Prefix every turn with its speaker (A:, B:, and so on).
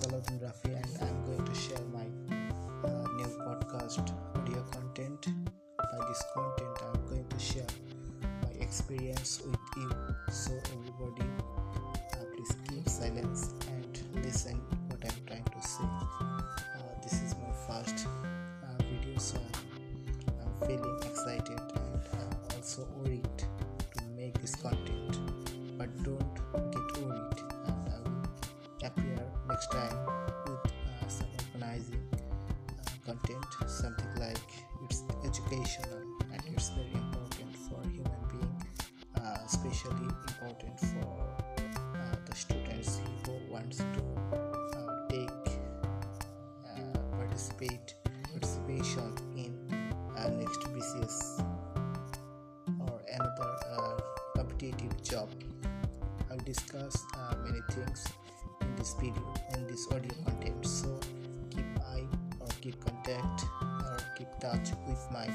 A: Salatin Rafi and I'm going to share my uh, new podcast audio content. By this content, I'm going to share my experience with you. So everybody, uh, please keep silence and listen what I'm trying to say. Uh, this is my first uh, video, so I'm feeling excited and I'm also worried to make this content. But don't get worried. Next time with uh, some organizing uh, content, something like it's educational and it's very important for human being, uh, especially important for uh, the students who wants to uh, take uh, participate participation in next BCS or another competitive job. I'll discuss many things in this video and this audio content. So keep eye or keep contact or keep touch with my